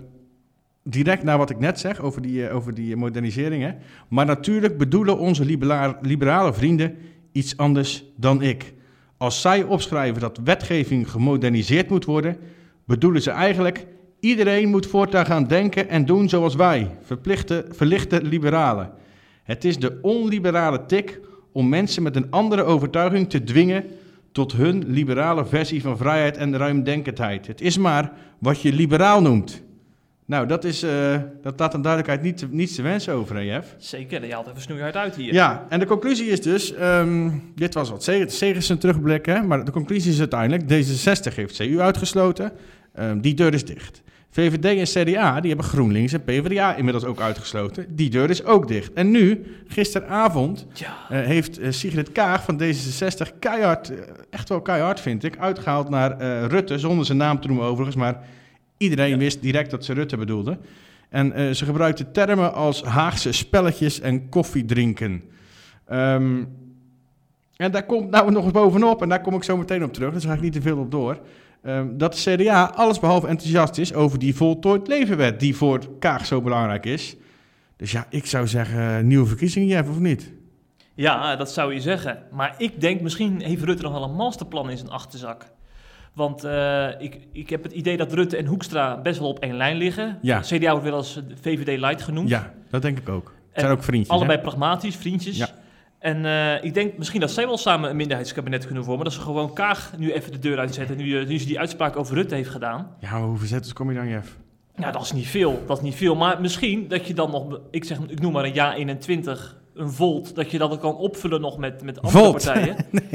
direct na wat ik net zeg over die, eh, over die moderniseringen. Maar natuurlijk bedoelen onze libera- liberale vrienden iets anders dan ik. Als zij opschrijven dat wetgeving gemoderniseerd moet worden, bedoelen ze eigenlijk... Iedereen moet voortaan gaan denken en doen zoals wij, verplichte, verlichte liberalen. Het is de onliberale tik om mensen met een andere overtuiging te dwingen tot hun liberale versie van vrijheid en ruimdenkendheid. Het is maar wat je liberaal noemt. Nou, dat, is, eh, dat laat een duidelijkheid niet te, niets te wensen over, hè, Jeff? zeker. Je haalt even snoeihard uit hier. Ja, en de conclusie is dus, ehm, dit was wat Segers een terugblik, hè, maar de conclusie is uiteindelijk, D66 heeft CU uitgesloten, Ehm, die deur is dicht. VVD en CDA, die hebben GroenLinks en PvdA inmiddels ook uitgesloten, die deur is ook dicht. En nu, gisteravond, Ja. eh, heeft eh, Sigrid Kaag van D66 keihard, eh, echt wel keihard vind ik, uitgehaald naar Rutte, zonder zijn naam te noemen overigens, maar iedereen Ja. wist direct dat ze Rutte bedoelde. En ze gebruikte termen als Haagse spelletjes en koffiedrinken. Ehm, en daar komt nou nog eens bovenop, en daar kom ik zo meteen op terug, dus daar ga ik niet te veel op door. Ehm, dat de CDA allesbehalve enthousiast is over die voltooid levenwet, die voor Kaag zo belangrijk is. Dus ja, ik zou zeggen, nieuwe verkiezingen, Jeff, of niet? Ja, dat zou je zeggen. Maar ik denk, misschien heeft Rutte nog wel een masterplan in zijn achterzak. Want eh, ik, ik heb het idee dat Rutte en Hoekstra best wel op één lijn liggen. Ja. CDA wordt wel als VVD Light genoemd. Ja, dat denk ik ook. Het zijn ook vriendjes. Allebei hè? pragmatisch, vriendjes. Ja. En eh, ik denk misschien dat zij wel samen een minderheidskabinet kunnen vormen. Dat ze gewoon Kaag nu even de deur uitzetten. Nu, eh, nu ze die uitspraak over Rutte heeft gedaan. Ja, hoeveel zetters kom je dan, Jeff? Ja, dat is niet veel. Dat is niet veel. Maar misschien dat je dan nog, ik, zeg, ik noem maar een jaar 21, een volt, dat je dat kan opvullen nog met, met andere Volt? partijen.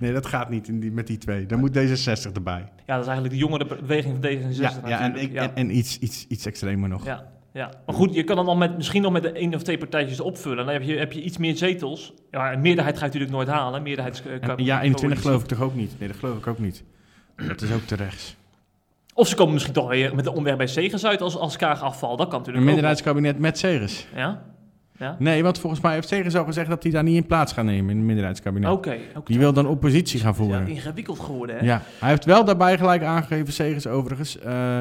Nee, dat gaat niet in die, met die twee. Dan moet D66 erbij. Ja, dat is eigenlijk de jongere beweging van D66 Ja, ja, en, ik, ja. en, en iets, iets, iets extremer nog. Ja, ja. Maar goed, je kan dan al met, misschien nog met de één of twee partijtjes opvullen. Dan heb je, heb je iets meer zetels. Ja, een meerderheid ga je natuurlijk nooit halen. Meerderheids, En, ja, 21 geloof ik toch ook niet? Nee, dat geloof ik ook niet. Dat is ook te rechts. Of ze komen misschien toch weer met de omweg bij Segers uit als, als Kaag afval. Dat kan Een natuurlijk minderheidskabinet met Segers. Ja? Ja? Nee, want volgens mij heeft Segers al gezegd dat hij daar niet in plaats gaat nemen in een minderheidskabinet. Oké. Die wil dan oppositie gaan Ja, voeren. ingewikkeld geworden, hè? Ja, hij heeft wel daarbij gelijk aangegeven, Segers overigens, eh,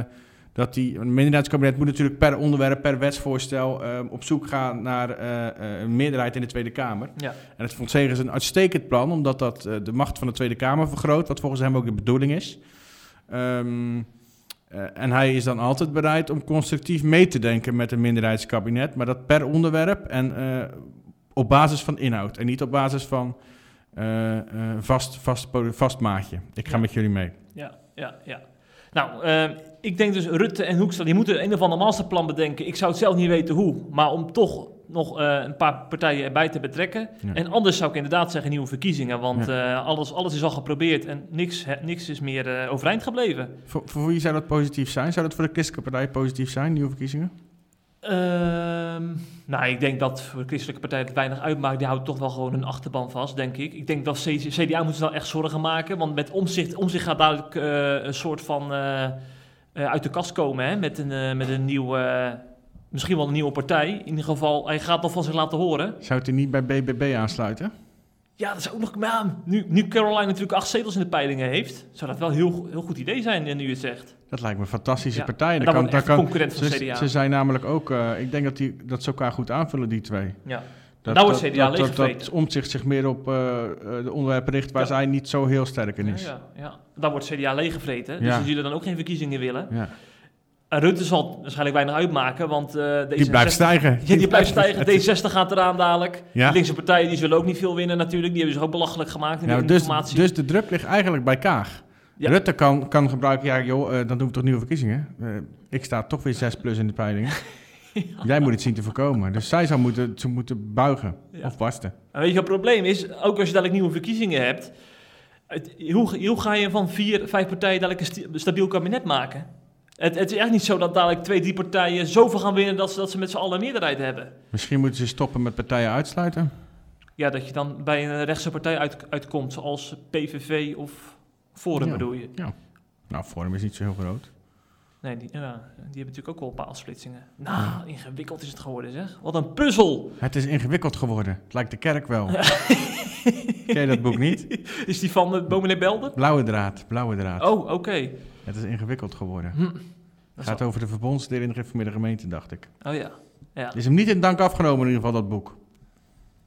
dat hij, een minderheidskabinet moet natuurlijk per onderwerp, per wetsvoorstel eh, op zoek gaan naar eh, een meerderheid in de Tweede Kamer. Ja. En dat vond Segers een uitstekend plan, omdat dat eh, de macht van de Tweede Kamer vergroot, wat volgens hem ook de bedoeling is. Ehm, eh, en hij is dan altijd bereid om constructief mee te denken met een minderheidskabinet, maar dat per onderwerp en op basis van inhoud en niet op basis van vast, vast, vast maatje. Ik ga Ja. met jullie mee. Ja, ja, ja. Nou, eh, ik denk dus Rutte en Hoekstra, die moeten een of ander masterplan bedenken. Ik zou het zelf niet weten hoe, maar om toch nog eh, een paar partijen erbij te betrekken. Ja. En anders zou ik inderdaad zeggen nieuwe verkiezingen, want eh, alles, alles is al geprobeerd en niks, niks is meer eh, overeind gebleven. Voor, voor wie zou dat positief zijn? Zou dat voor de Christelijke Partij positief zijn, nieuwe verkiezingen? Ehm, nou, ik denk dat voor de christelijke partij het weinig uitmaakt. Die houdt toch wel gewoon hun achterban vast, denk ik. Ik denk dat CDA moet zich wel echt zorgen maken. Want met omzicht, omzicht gaat dadelijk eh, een soort van eh, uit de kast komen. Hè? Met, een, eh, met een nieuwe, eh, misschien wel een nieuwe partij. In ieder geval, hij gaat nog van zich laten horen. Zou het hij niet bij BBB aansluiten? Ja, dat is ook nog... Maar nu, nu Caroline natuurlijk acht zetels in de peilingen heeft... zou dat wel een heel, heel goed idee zijn, nu je het zegt. Dat lijkt me een fantastische Ja. partij. Dan dat kan- dan concurrent van ze, CDA. ze zijn namelijk ook, ik denk dat, die, dat ze elkaar goed aanvullen, die twee. Ja. Dat, Nou wordt CDA dat, dat, dat omzicht zich meer op eh, eh, de onderwerpen richt waar Ja. zij niet zo heel sterk in Ja, is. ja, ja. Dan wordt CDA leeggevreten. Dus Ja. die zullen dan ook geen verkiezingen willen. Ja. En Rutte zal waarschijnlijk weinig uitmaken, want eh Die blijft stijgen. Ja, die blijft stijgen. D60 gaat eraan dadelijk. Ja. De linkse partijen die zullen ook niet veel winnen natuurlijk. Die hebben zich ook belachelijk gemaakt in Ja, de dus, informatie. dus de druk ligt eigenlijk bij Kaag. Ja. Rutte kan, kan gebruiken, ja joh, eh, dan doen we toch nieuwe verkiezingen. Eh, ik sta toch weer 6 plus in de peilingen. Jij moet het zien te voorkomen. Dus zij zou moeten, ze moeten buigen Ja. of barsten. En weet je het probleem is? Ook als je dadelijk nieuwe verkiezingen hebt. Het, hoe, hoe ga je van vier, vijf partijen dadelijk een stabiel kabinet maken? Het, het is echt niet zo dat dadelijk twee, drie partijen zoveel gaan winnen dat ze, dat ze met z'n allen een meerderheid hebben. Misschien moeten ze stoppen met partijen uitsluiten. Ja, dat je dan bij een rechtse partij uit, uitkomt, zoals PVV of Forum Ja. bedoel je. Nou, Forum is niet zo heel groot. Nee, die, ja, die hebben natuurlijk ook wel een paar afsplitsingen. Nou, ingewikkeld is het geworden zeg. Wat een puzzel. Het is ingewikkeld geworden. Het lijkt de kerk wel. Ken je dat boek niet? Is die van uh, Dominee Belder? Blauwe draad, blauwe draad. Oh, oké. Het is ingewikkeld geworden. Hm. Het gaat over de verbondsdeel in de gereformeerde gemeente, dacht ik. Oh ja. ja. Is hem niet in dank afgenomen in ieder geval, dat boek.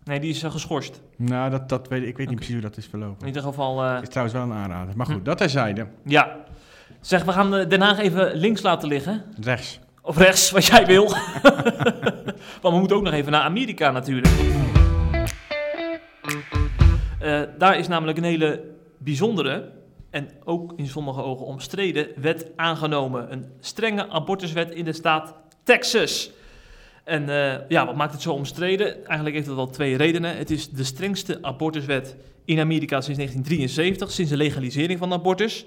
Nee, die is uh, geschorst. Nou, dat, dat weet ik. Ik weet niet precies hoe dat is verlopen. In ieder geval, eh, Het is trouwens wel een aanrader. Maar goed, Hm. dat terzijde. ja. Zeg, we gaan eh, Den Haag even links laten liggen. Rechts. Of rechts, wat jij wil. Want we moeten ook nog even naar Amerika natuurlijk. Eh, daar is namelijk een hele bijzondere en ook in sommige ogen omstreden wet aangenomen. Een strenge abortuswet in de staat Texas. En eh, ja, wat maakt het zo omstreden? Eigenlijk heeft het wel twee redenen. Het is de strengste abortuswet in Amerika sinds 1973, sinds de legalisering van abortus.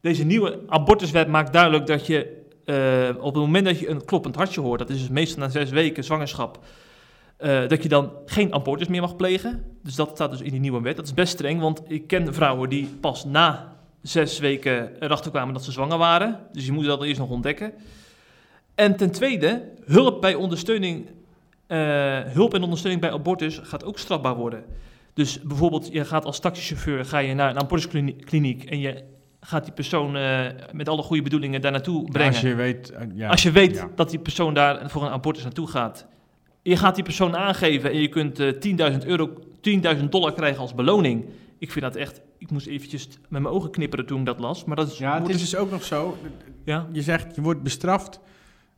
Deze nieuwe abortuswet maakt duidelijk dat je eh, op het moment dat je een kloppend hartje hoort, dat is dus meestal na zes weken zwangerschap, eh, dat je dan geen abortus meer mag plegen. Dus dat staat dus in die nieuwe wet. Dat is best streng, want ik ken vrouwen die pas na zes weken erachter kwamen dat ze zwanger waren. Dus je moet dat eerst nog ontdekken. En ten tweede, hulp, bij ondersteuning, eh, hulp en ondersteuning bij abortus gaat ook strafbaar worden. Dus bijvoorbeeld, je gaat als taxichauffeur ga je naar een abortuskliniek en je gaat die persoon eh, met alle goede bedoelingen daar naartoe brengen. Als je weet... eh, ja. Als je weet Ja. dat die persoon daar voor een abortus naartoe gaat. Je gaat die persoon aangeven en je kunt eh 10.000 euro, 10.000 dollar krijgen als beloning. Ik vind dat echt, ik moest eventjes met mijn ogen knipperen toen ik dat las. Maar dat is, Ja, het is dus- dus ook nog zo. ja, Je zegt, je wordt bestraft.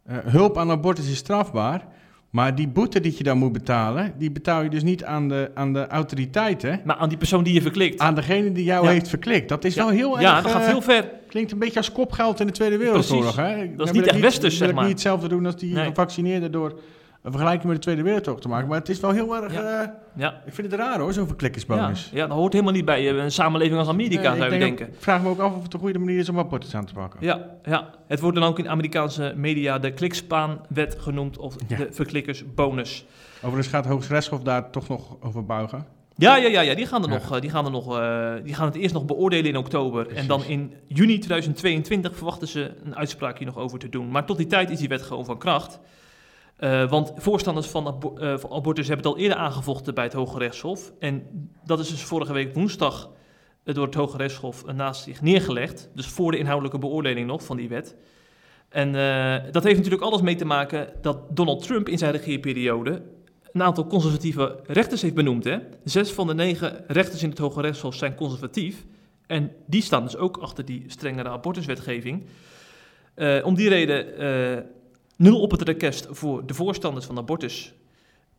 Eh, hulp aan abortus is strafbaar. Maar die boete die je dan moet betalen, die betaal je dus niet aan de, aan de autoriteiten. maar aan die persoon die je verklikt. Aan degene die jou Ja. heeft verklikt. Dat is Ja. wel heel ja, erg... dat gaat eh, heel ver. Klinkt een beetje als kopgeld in de Tweede Wereldoorlog. Hè? Dat is niet echt westers, zeg ik maar. niet hetzelfde doen als die Nee. gevaccineerden door een vergelijking met de Tweede Wereldoorlog te maken. Maar het is wel heel erg... Ja. eh, Ja, ik vind het raar hoor, zo'n ja, verklikkersbonus. ja, dat hoort helemaal niet bij eh, een samenleving als Amerika, Nee, zou ik je denk denken. Ik vraag me ook af of het een goede manier is om abortus aan te pakken. Ja, ja, het wordt dan ook in Amerikaanse media de klikspaanwet genoemd of Ja. de verklikkersbonus. Overigens gaat het Hooggerechtshof daar toch nog over buigen. Ja, ja, ja, ja die, gaan er Ja. nog, eh, die, gaan er nog, die gaan het eerst nog beoordelen in oktober. Precies. En dan in juni 2022 verwachten ze een uitspraak hier nog over te doen. Maar tot die tijd is die wet gewoon van kracht. Eh, want voorstanders eh, van abortus hebben het al eerder aangevochten bij het Hoge Rechtshof. En dat is dus vorige week woensdag eh, door het Hoge Rechtshof naast zich neergelegd. Dus voor de inhoudelijke beoordeling nog van die wet. En dat heeft natuurlijk alles mee te maken dat Donald Trump in zijn regeerperiode een aantal conservatieve rechters heeft benoemd. Hè? Zes van de negen rechters in het Hoge Rechtshof zijn conservatief. En die staan dus ook achter die strengere abortuswetgeving. Om die reden nul op het rekest voor de voorstanders van abortus.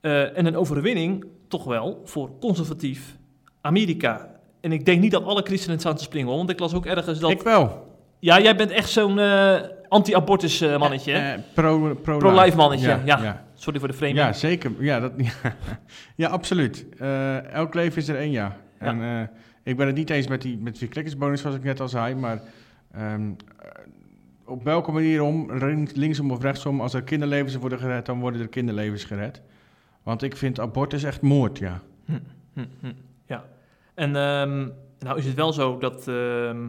Eh, en een overwinning toch wel voor conservatief Amerika. En ik denk niet dat alle christenen staan te springen, want ik las ook ergens dat... Ik wel. Ja, jij bent echt zo'n eh, anti-abortus eh, mannetje, hè? Eh, pro, pro, Pro-life mannetje, ja. ja. Sorry voor de framing. Ja, zeker. Ja, dat, ja absoluut. Elk leven is er één, ja. En ik ben het niet eens met die, met die klikkersbonus, zoals ik net al zei, maar ehm, eh, op welke manier om, links- linksom of rechtsom, als er kinderlevens worden gered, dan worden er kinderlevens gered. Want ik vind abortus echt moord, ja. Hm, hm. Ja. En ehm, nou is het wel zo dat ehm,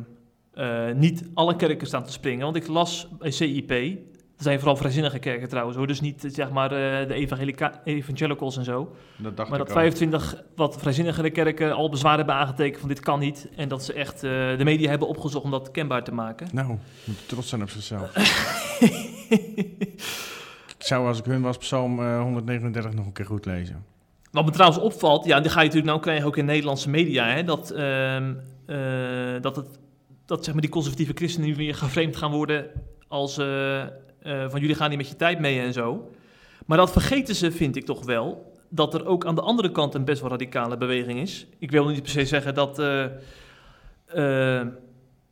eh, niet alle kerken staan te springen. Want ik las bij CIP, zijn vooral vrijzinnige kerken trouwens hoor. Dus niet eh, zeg maar eh, de evangelica- evangelicals en zo. Dat dacht maar dat al. 25 wat vrijzinnigere kerken al bezwaar hebben aangetekend van dit kan niet. En dat ze echt eh, de media hebben opgezocht om dat kenbaar te maken. Nou, moet trots zijn op zichzelf. ik zou als ik hun was Psalm eh, 139 nog een keer goed lezen. Wat me trouwens opvalt, ja, die ga je natuurlijk nou krijgen ook in Nederlandse media, hè, dat, ehm, eh, dat, het, dat zeg maar, die conservatieve christenen nu weer geframed gaan worden als eh, eh, van jullie gaan niet met je tijd mee en zo. Maar dat vergeten ze, vind ik toch wel, dat er ook aan de andere kant een best wel radicale beweging is. Ik wil niet per se zeggen dat, eh, eh,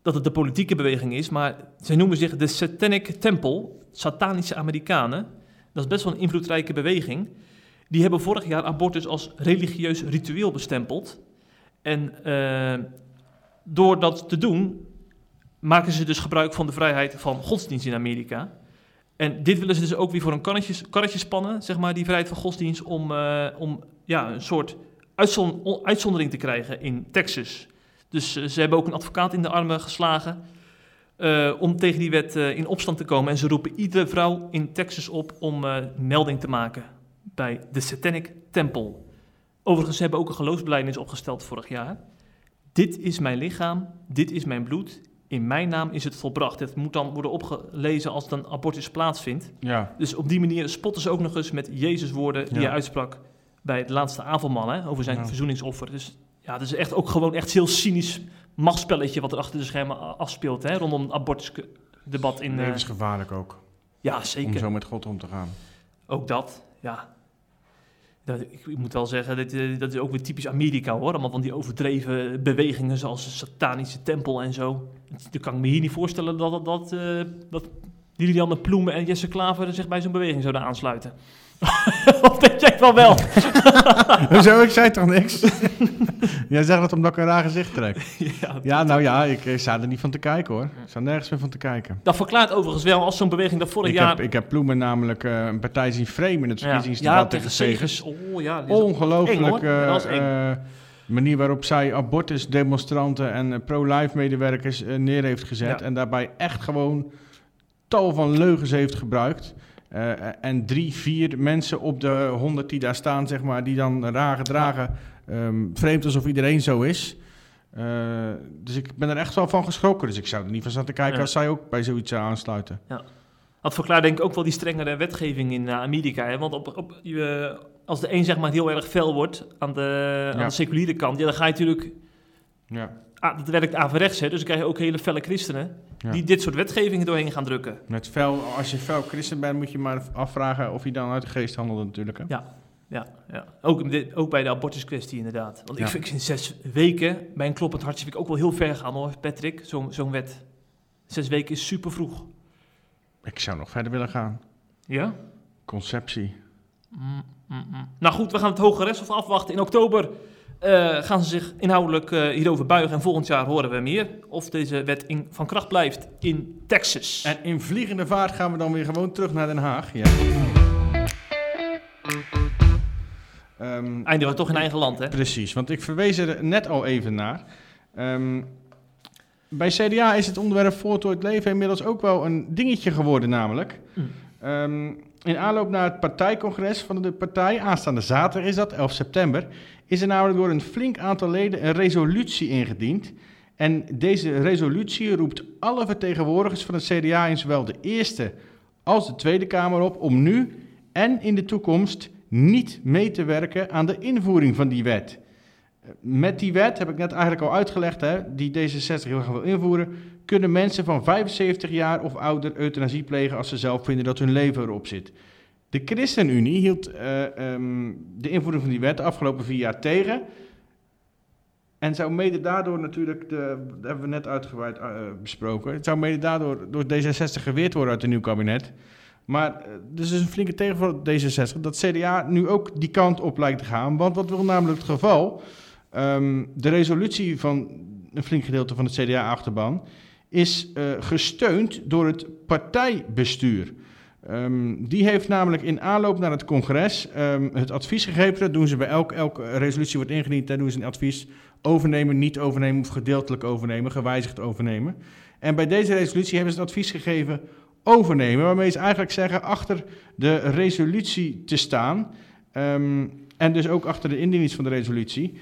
dat het de politieke beweging is, maar zij noemen zich de Satanic Temple, satanische Amerikanen. Dat is best wel een invloedrijke beweging. Die hebben vorig jaar abortus als religieus ritueel bestempeld. En door dat te doen, maken ze dus gebruik van de vrijheid van godsdienst in Amerika. En dit willen ze dus ook weer voor een karretje, spannen, zeg maar, die vrijheid van godsdienst, om, eh, om ja, een soort uitzon- on- uitzondering te krijgen in Texas. Dus eh, ze hebben ook een advocaat in de armen geslagen. eh, om tegen die wet in opstand te komen. En ze roepen iedere vrouw in Texas op om melding te maken bij de Satanic Temple. Overigens ze hebben ook een geloofsbelijdenis opgesteld vorig jaar. Dit is mijn lichaam, dit is mijn bloed, in mijn naam is het volbracht. Het moet dan worden opgelezen als een abortus plaatsvindt. Ja, Dus op die manier spotten ze ook nog eens met Jezus' woorden die Ja. hij uitsprak bij het laatste avondmaal, hè, over zijn Ja. verzoeningsoffer. Dus ja, het is echt ook gewoon echt heel cynisch machtsspelletje wat er achter de schermen afspeelt, hè, rondom het abortusdebat in... eh, levensgevaarlijk ook. ja, Om zeker. zo met God om te gaan. Ook dat, ja. Ik, ik moet wel zeggen, dat, eh, dat is ook weer typisch Amerika hoor. Allemaal van die overdreven bewegingen zoals satanische tempel en zo. Dan kan ik me hier niet voorstellen dat, dat, dat, eh, dat Ploemen en Jesse Klaver zich bij zo'n beweging zouden aansluiten. of denk jij wel wel? Hoezo, ik zei toch niks? Jij zegt dat omdat ik een raar gezicht trek. ja, Ja, nou ja, ik sta er niet van te kijken hoor. Ik sta nergens meer van te kijken. Dat verklaart overigens wel als zo'n beweging dat vorig Ik jaar... heb, ik heb Ploemen namelijk eh, een partij zien framen in het ja, verkiezingsdebat ja, tegen tegen Segers. Oh ja, Ongelooflijk eh, eh, manier waarop zij abortusdemonstranten en pro-life medewerkers neer heeft gezet. Ja. En daarbij echt gewoon tal van leugens heeft gebruikt. Eh, en drie, vier mensen op de honderd die daar staan, zeg maar, die dan raar gedragen. ehm, vreemd alsof iedereen zo is. Eh, dus ik ben er echt wel van geschrokken. Dus ik zou er niet van staan te kijken Ja. als zij ook bij zoiets zou aansluiten. Dat verklaart denk ik ook wel die strengere wetgeving in eh, Amerika. Hè? Want op, op, je, als de een zeg maar heel erg fel wordt aan de, aan Ja. de seculiere kant, ja, dan ga je natuurlijk... Ja. Ah, dat werkt averechts, hè? dus dan krijg je ook hele felle christenen Ja. die dit soort wetgevingen doorheen gaan drukken. Met fel, als je fel christen bent, moet je maar afvragen of je dan uit de geest handelt natuurlijk. Hè? Ja, ja. Ook, in dit- ook bij de abortuskwestie inderdaad. Want ik Ja. vind in zes weken bij een kloppend hartje vind ik ook wel heel ver gaan hoor, Patrick, zo'n zo'n wet. Zes weken is super vroeg. Ik zou nog verder willen gaan. Ja? Conceptie. Mm, mm, mm. Nou goed, we gaan het Hoge Rechtshof afwachten. In oktober eh, gaan ze zich inhoudelijk eh, hierover buigen. En volgend jaar horen we meer of deze wet in, van kracht blijft in Texas. En in vliegende vaart gaan we dan weer gewoon terug naar Den Haag. Ja. Eindigen we toch in eigen land, hè? precies, want ik verwees er net al even naar. Ehm, bij CDA is het onderwerp voltooid leven inmiddels ook wel een dingetje geworden namelijk. Mm. Ehm, in aanloop naar het partijcongres van de partij, aanstaande zaterdag is dat, 11 september, is er namelijk door een flink aantal leden een resolutie ingediend. En deze resolutie roept alle vertegenwoordigers van het CDA in zowel de Eerste als de Tweede Kamer op om nu en in de toekomst niet mee te werken aan de invoering van die wet. Met die wet, heb ik net eigenlijk al uitgelegd, hè, die D66 heel graag wil invoeren, kunnen mensen van 75 jaar of ouder euthanasie plegen als ze zelf vinden dat hun leven erop zit. De ChristenUnie hield eh, ehm, de invoering van die wet de afgelopen vier jaar tegen. En zou mede daardoor natuurlijk, de, dat hebben we net uitgebreid eh, besproken, het zou mede daardoor door D66 geweerd worden uit een nieuw kabinet. Maar eh, dus is een flinke tegenvaller op D66 dat CDA nu ook die kant op lijkt te gaan. Want wat wil namelijk het geval? Ehm, de resolutie van een flink gedeelte van het CDA-achterban is gesteund door het partijbestuur. Ehm, die heeft namelijk in aanloop naar het congres ehm, het advies gegeven. Dat doen ze bij elke, elke resolutie wordt ingediend. Daar doen ze een advies overnemen, niet overnemen of gedeeltelijk overnemen, gewijzigd overnemen. En bij deze resolutie hebben ze het advies gegeven overnemen. Waarmee ze eigenlijk zeggen achter de resolutie te staan. ehm, en dus ook achter de indiening van de resolutie.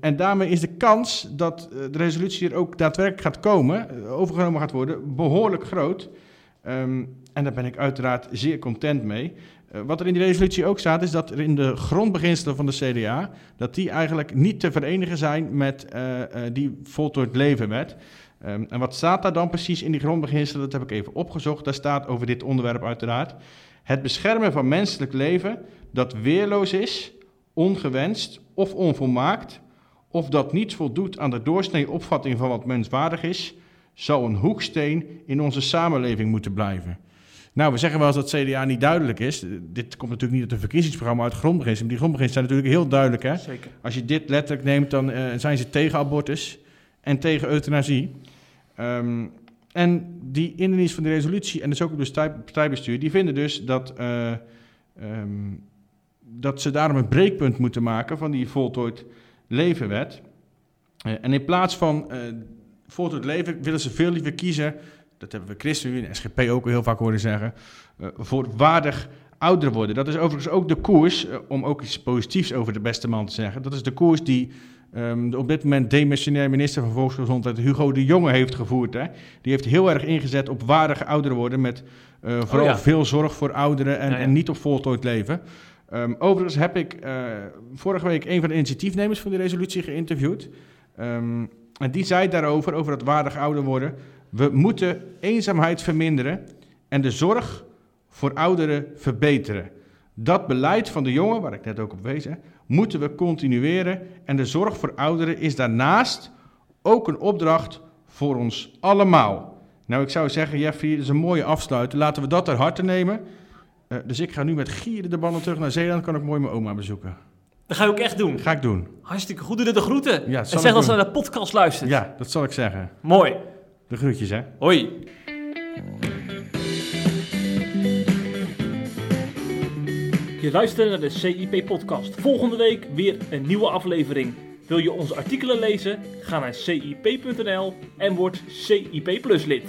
En daarmee is de kans dat eh, de resolutie er ook daadwerkelijk gaat komen, eh, overgenomen gaat worden, behoorlijk groot. Ehm, en daar ben ik uiteraard zeer content mee. Eh, wat er in die resolutie ook staat, is dat er in de grondbeginselen van de CDA, dat die eigenlijk niet te verenigen zijn met eh, eh, die voltooid levenwet. Ehm, en wat staat daar dan precies in die grondbeginselen? Dat heb ik even opgezocht. Daar staat over dit onderwerp uiteraard. Het beschermen van menselijk leven dat weerloos is, ongewenst of onvolmaakt, of dat niet voldoet aan de doorsnee opvatting van wat menswaardig is, zal een hoeksteen in onze samenleving moeten blijven. Nou, we zeggen wel eens dat CDA niet duidelijk is. Dit komt natuurlijk niet uit een verkiezingsprogramma uit grondbeginselen. Maar die grondbeginselen zijn natuurlijk heel duidelijk. Hè? Zeker. Als je dit letterlijk neemt, dan eh, zijn ze tegen abortus en tegen euthanasie. Ehm, en die indiening van de resolutie en dus ook het partij- partijbestuur, die vinden dus dat, eh, ehm, dat ze daarom een breekpunt moeten maken van die voltooid levenwet. Eh, en in plaats van eh, voltooid leven willen ze veel liever kiezen, dat hebben we ChristenUnie en SGP ook heel vaak horen zeggen, eh, voor waardig ouder worden. Dat is overigens ook de koers, eh, om ook iets positiefs over de beste man te zeggen, dat is de koers die ehm, de op dit moment demissionair minister van Volksgezondheid Hugo de Jonge heeft gevoerd. Hè. Die heeft heel erg ingezet op waardig ouder worden met eh, vooral ja. veel zorg voor ouderen en, Ja, ja. en niet op voltooid leven. Ehm, overigens heb ik vorige week een van de initiatiefnemers van die resolutie geïnterviewd. Ehm, en die zei daarover, over het waardig ouder worden. We moeten eenzaamheid verminderen en de zorg voor ouderen verbeteren. Dat beleid van de jongen, waar ik net ook op wees, moeten we continueren. En de zorg voor ouderen is daarnaast ook een opdracht voor ons allemaal. Nou, ik zou zeggen, Jeffrey, dat is een mooie afsluiter. Laten we dat ter harte nemen. Eh, dus ik ga nu met gieren de ballen terug naar Zeeland. Kan ik mooi mijn oma bezoeken. Dat ga je ook echt doen. Ga ik doen. Hartstikke goed. Doe de groeten. Ja, en zeg dat ze naar de podcast luistert. Ja, dat zal ik zeggen. Mooi. De groetjes, hè. Hoi. Je luistert naar de CIP-podcast. Volgende week weer een nieuwe aflevering. Wil je onze artikelen lezen? Ga naar cip.nl en word CIP Plus lid.